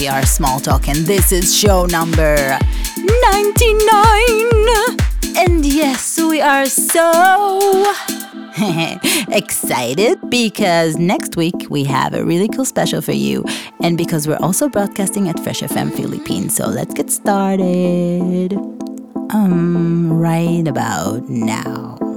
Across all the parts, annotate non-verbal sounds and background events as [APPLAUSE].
we are Small ToK, and this is show number 99. And yes, we are so [LAUGHS] excited because next week we have a really cool special for you, and because we're also broadcasting at Fresh FM Philippines. So let's get started. Um, right about now.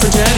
forget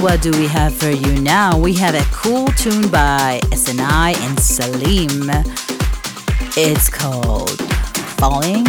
what do we have for you now? We have a cool tune by SNI and SALEEM. It's called Falling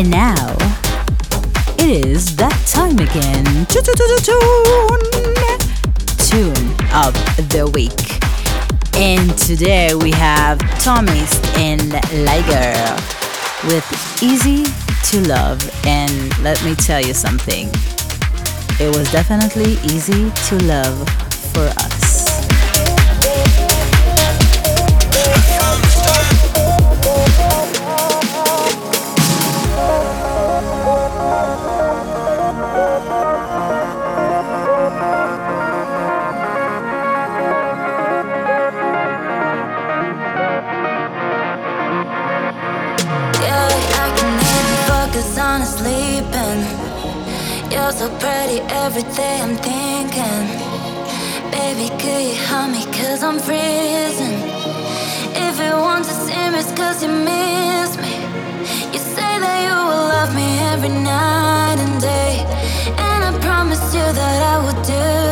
Thomas and today we have Tom East and the LYGER with Easy to Love. And let me tell you something, it was definitely easy to love for us. And I promise you that I will do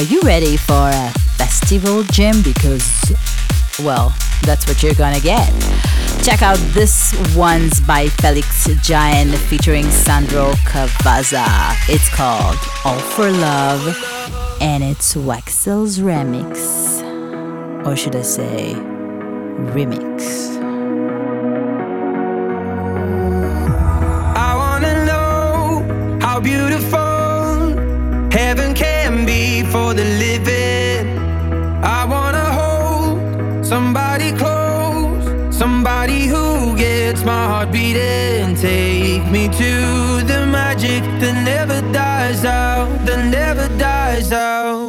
are you ready for a festival gym? Because, well, that's what you're gonna get. Check out this one's by Felix Jaehn featuring Sandro Cavazza. It's called All for Love and it's Waxel's remix. Or should I say, remix. I wanna know how beautiful for the living. I wanna hold somebody close, somebody who gets my heart beating. Take me to the magic that never dies out, that never dies out.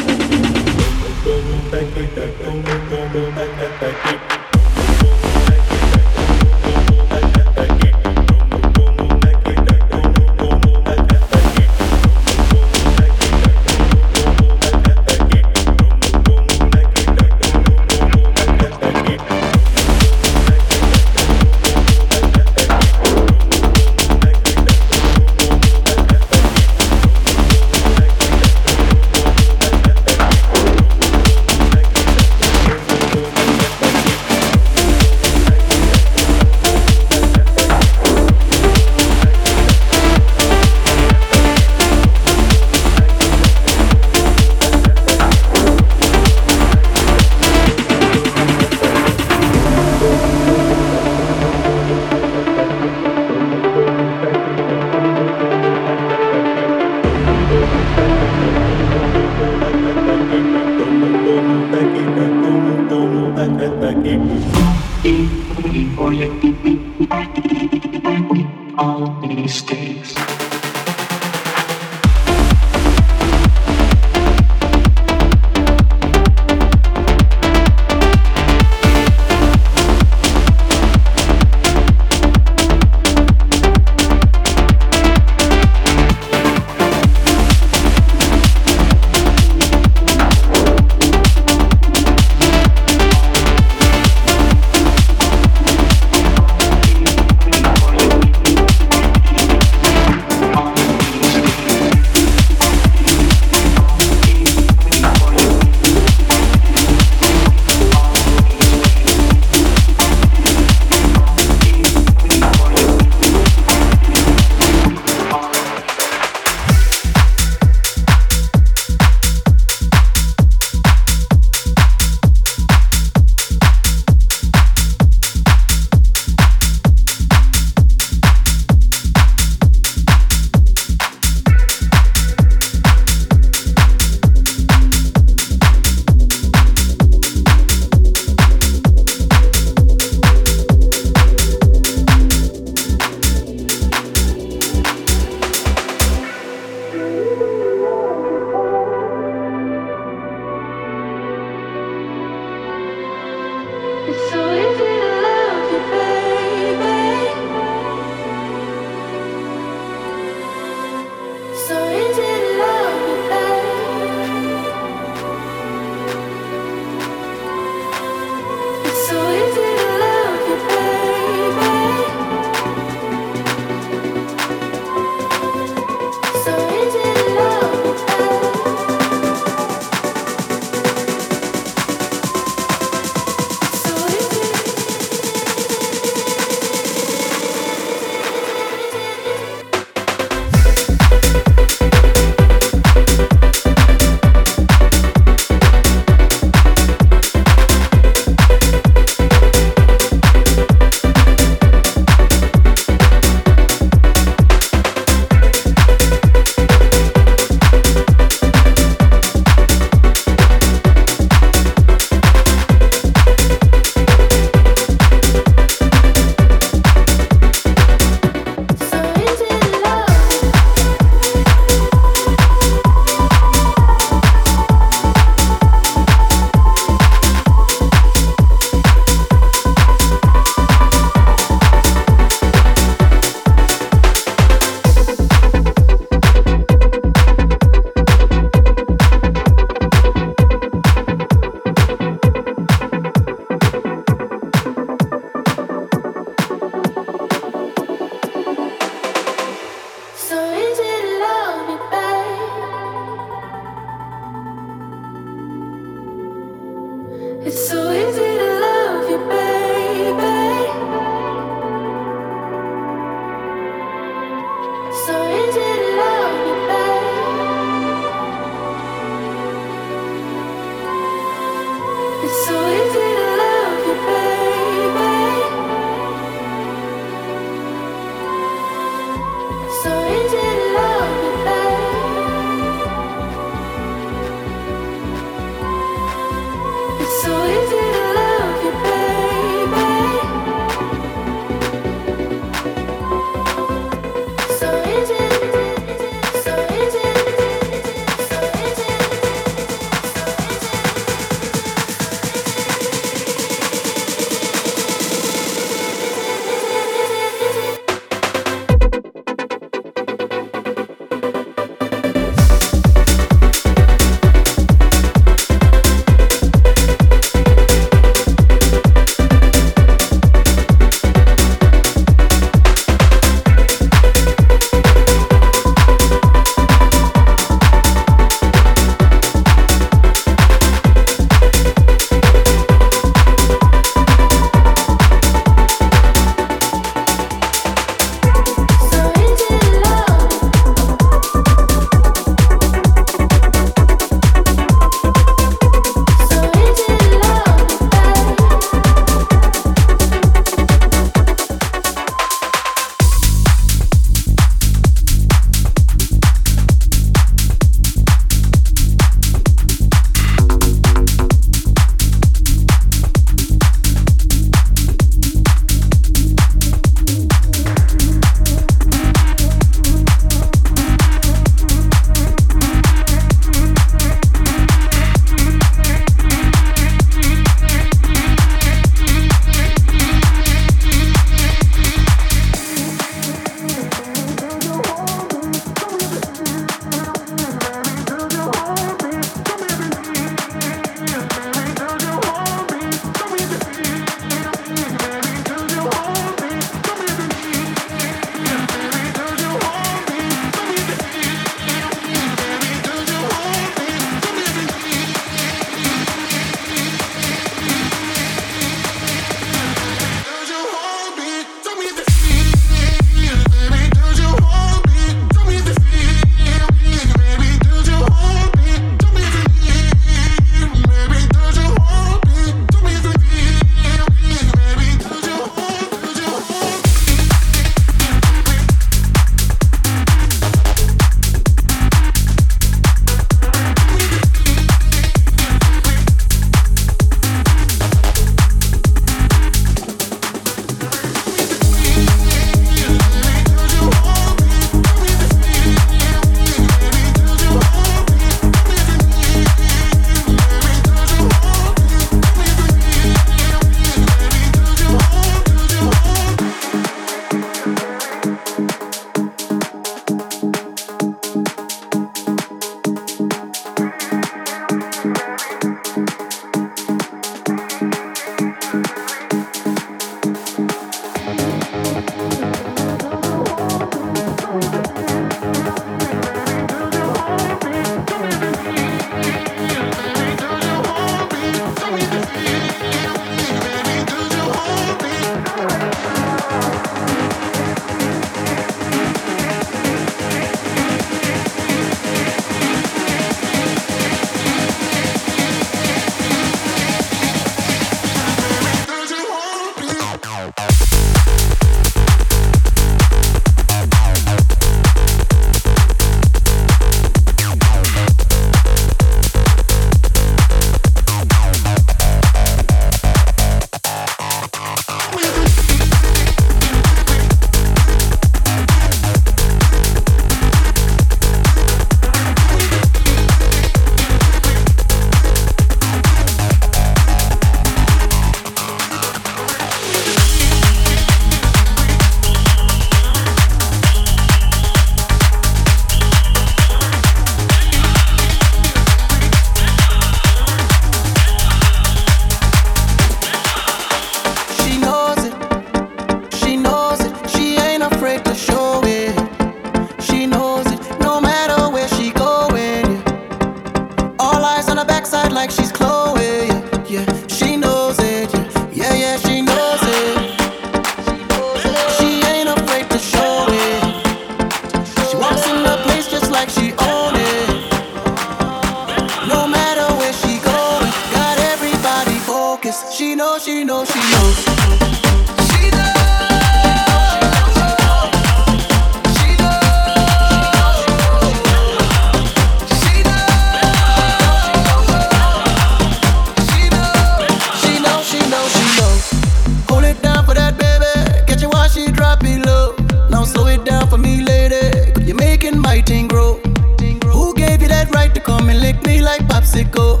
Mexico.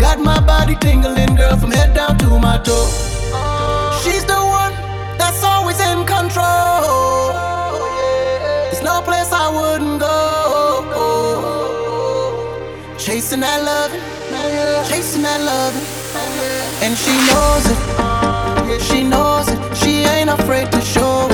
Got my body tingling, girl, from head down to my toe. She's the one that's always in control. There's no place I wouldn't go. Chasing that love, chasing that love. And she knows it, she knows it, she ain't afraid to show it.